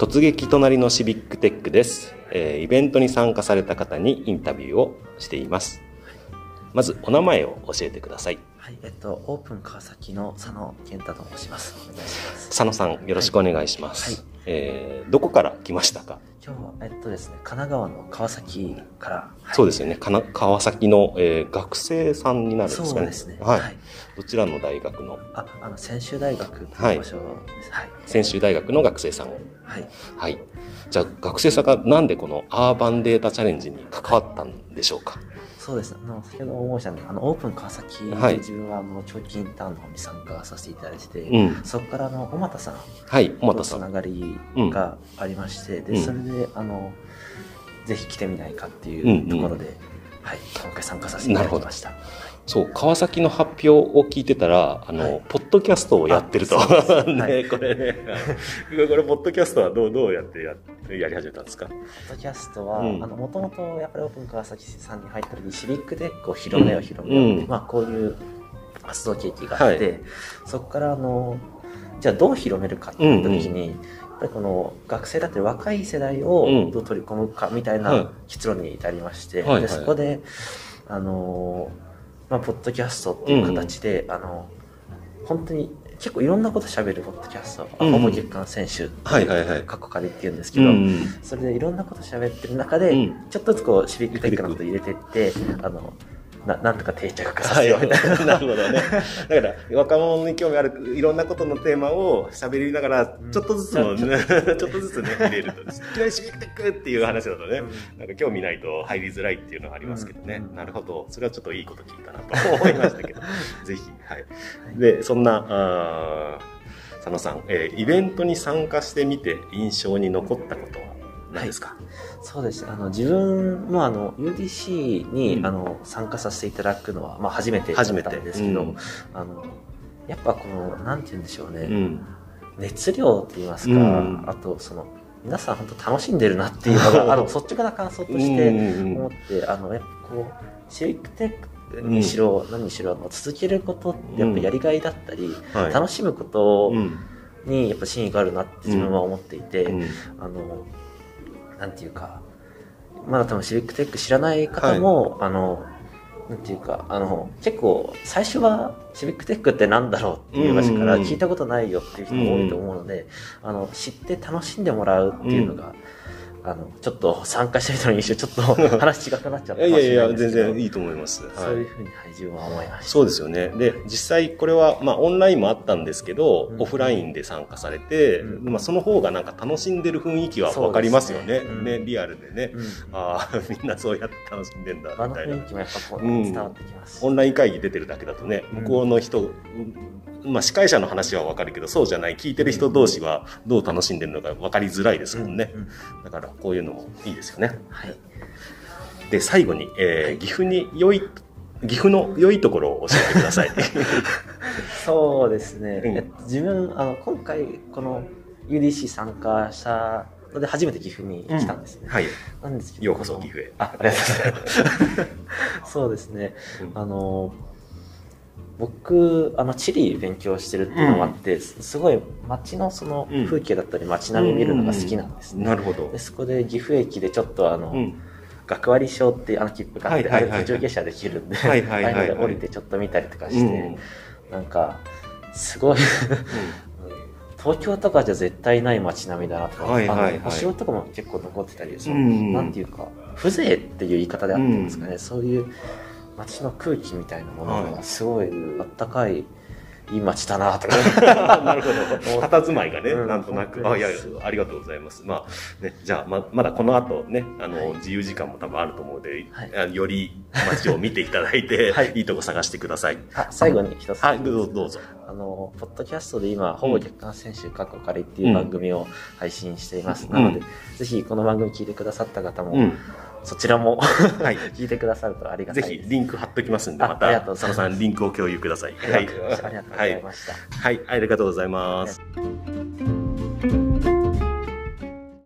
突撃隣のシビックテックです、えーイベントに参加された方にインタビューをしています。まずお名前を教えてください。はい、えっと、オープン川崎の佐野健太と申します。お願いします。佐野さんよろしくお願いします、はい。えーどこから来ましたか、今日は、えっとですね、神奈川の川崎から、はいそうですよねかな川崎の、えー学生さんになるんですかねね。はい、はい。どちらの大学の？あ、あの、専修大学。はい。専修大学の学生さんはい。はいじゃあ学生さんがなんでこのアーバンデータチャレンジに関わったんでしょうか？そうです。ね。あの、先ほど申したね、あの、オープン川崎ではい。自分は、あの、長期インターンの方に参加させていただいてて、うん。そこから、あの、小俣さんはい小とつ俣さんながりがありまして、うん。で、それで、あの、ぜひ来てみないかっていうんうん。うところで、はい、今回参加させていただきました。そう川崎の発表を聞いてたらあの、はい。ポッドキャストをやってると。ね、はい。これね。これポッドキャストはどうどうやってややり始めたんですか？ポッドキャストは、うん。あの、もともとやっぱりオープン川崎さんに入った時にシビックテックを広めよう広めよう。うん。まあこういう活動契機があって、そこからあの、じゃあどう広めるかって言った時に、やっぱりこの学生だって若い世代をうん。どう取り込むかみたいはい。な結論に至りまして、はいはい。でそこで、あの、まあ、ポッドキャストっていう形で、あの、本当に結構いろんなこと喋るポッドキャスト、うんほぼ月間選手、はいはいはい過去仮っていうんですうけど、んそれでいろんなこと喋ってる中で、うんちょっとずつこうシビックテックなこと入れてって、あの、ななんとか定着化さはいせようみたいな。なるほどね。だから、若者に興味あるいろんなことのテーマを喋りながら、ちょっとずつの、ね、ちょっとずつね、入れると。いきなりシビックテックっていう話だとね、なんか興味ないと入りづらいっていうのがありますけどね。うんなるほど。それはちょっといいこと聞いたなと思いましたけど、ぜひ、はい。で、そんな、あー佐野さん、えーイベントに参加してみて印象に残ったことは何ですか、そうです。ね。あの、自分もあの、UDC に、うん。あの、参加させていただくのは、まあ初めてだったんですけど、初めて。うん。あの、やっぱこの、なんて言うんでしょうね、うん。熱量って言いますか、うん。あとその、皆さん本当楽しんでるなっていうのが、あの、率直な感想としてうん思って、あの、やっぱこう、シビックテックにしろ、何にしろ、あの続けることってやっぱやりがいだったり、はい。楽しむことうん。にやっぱ真意があるなって自分は思っていて、うん。あの、なんていうか、まだ多分シビックテック知らない方も、あの、なんていうか、あの、結構、最初はシビックテックってなんだろうっていう場所からうんうんうん。聞いたことないよっていう人も多いと思うので、あの、知って楽しんでもらうっていうのが、あの、ちょっと参加した人の印象、ちょっと 話違くなっちゃったいやいやいや。全然いいと思います。はいそういうふうに、はい、自分は思いました。そうですよね。で、実際これは、まあオンラインもあったんですけど、うんオフラインで参加されて、うんまあその方がなんか楽しんでる雰囲気はわかりますよね。ねうんね、リアルでね。うんああ、みんなそうやって楽しんでんだ、みたいな雰囲。気もやっぱこう、うん伝わってきますし。オンライン会議出てるだけだとね、うん向こうの人、まあ司会者の話はわかるけど、そうじゃない、聞いてる人同士はどう楽しんでるのかわかりづらいですもんね。うんうんだからこういうのもいいですよね。はい。で、最後に、えーはい岐阜に良い、岐阜の良いところを教えてください。そうですね、うんえっと自分あの今回この UDC 参加したので初めて岐阜に来たんですね、はい。なんですけどようこそ岐阜へ。あありがとうございます そうですねうんあの僕あの地理勉強してるっていうのもあって、すすごい街のそのうん。風景だったり街並み見るのが好きなんですね、なるほど。で。そこで岐阜駅でちょっとあの、うん。学割証っていうあの切符があって、はいはい途中下車できるんで、はいはいで降りてちょっと見たりとかして、うん。なんか、すごい東京とかじゃ絶対ない街並みだなとか、はいはいはい。あのお城とかも結構残ってたり、そのうんなんていうか、風情っていう言い方であってますかね、そういう街の空気みたいなものはいがすごいあったかい、いい街だなとか。なるほど。佇まいがね、うんなんとなく。あ、いやいや、ありがとうございます。まあ、ね、じゃあ、ま、まだこの後ね、あの、はい自由時間も多分あると思うので、はいあより街を見ていただいて、はいいいとこ探してください。あ最後に一つ。はい、どうぞどうぞ。あの、ポッドキャストで今、ほぼ月間選手過去仮っていう番組を配信しています。うんなので、ぜひこの番組聞いてくださった方も、うん。そちらも はい。聞いてくださるとありがたぜひ、いです。リンク貼っときますんで、あまた、ありがとう佐野さん、リンクを共有ください。ありがとうござい。ありがとうございました。はい。はい、ありがとうございます。はい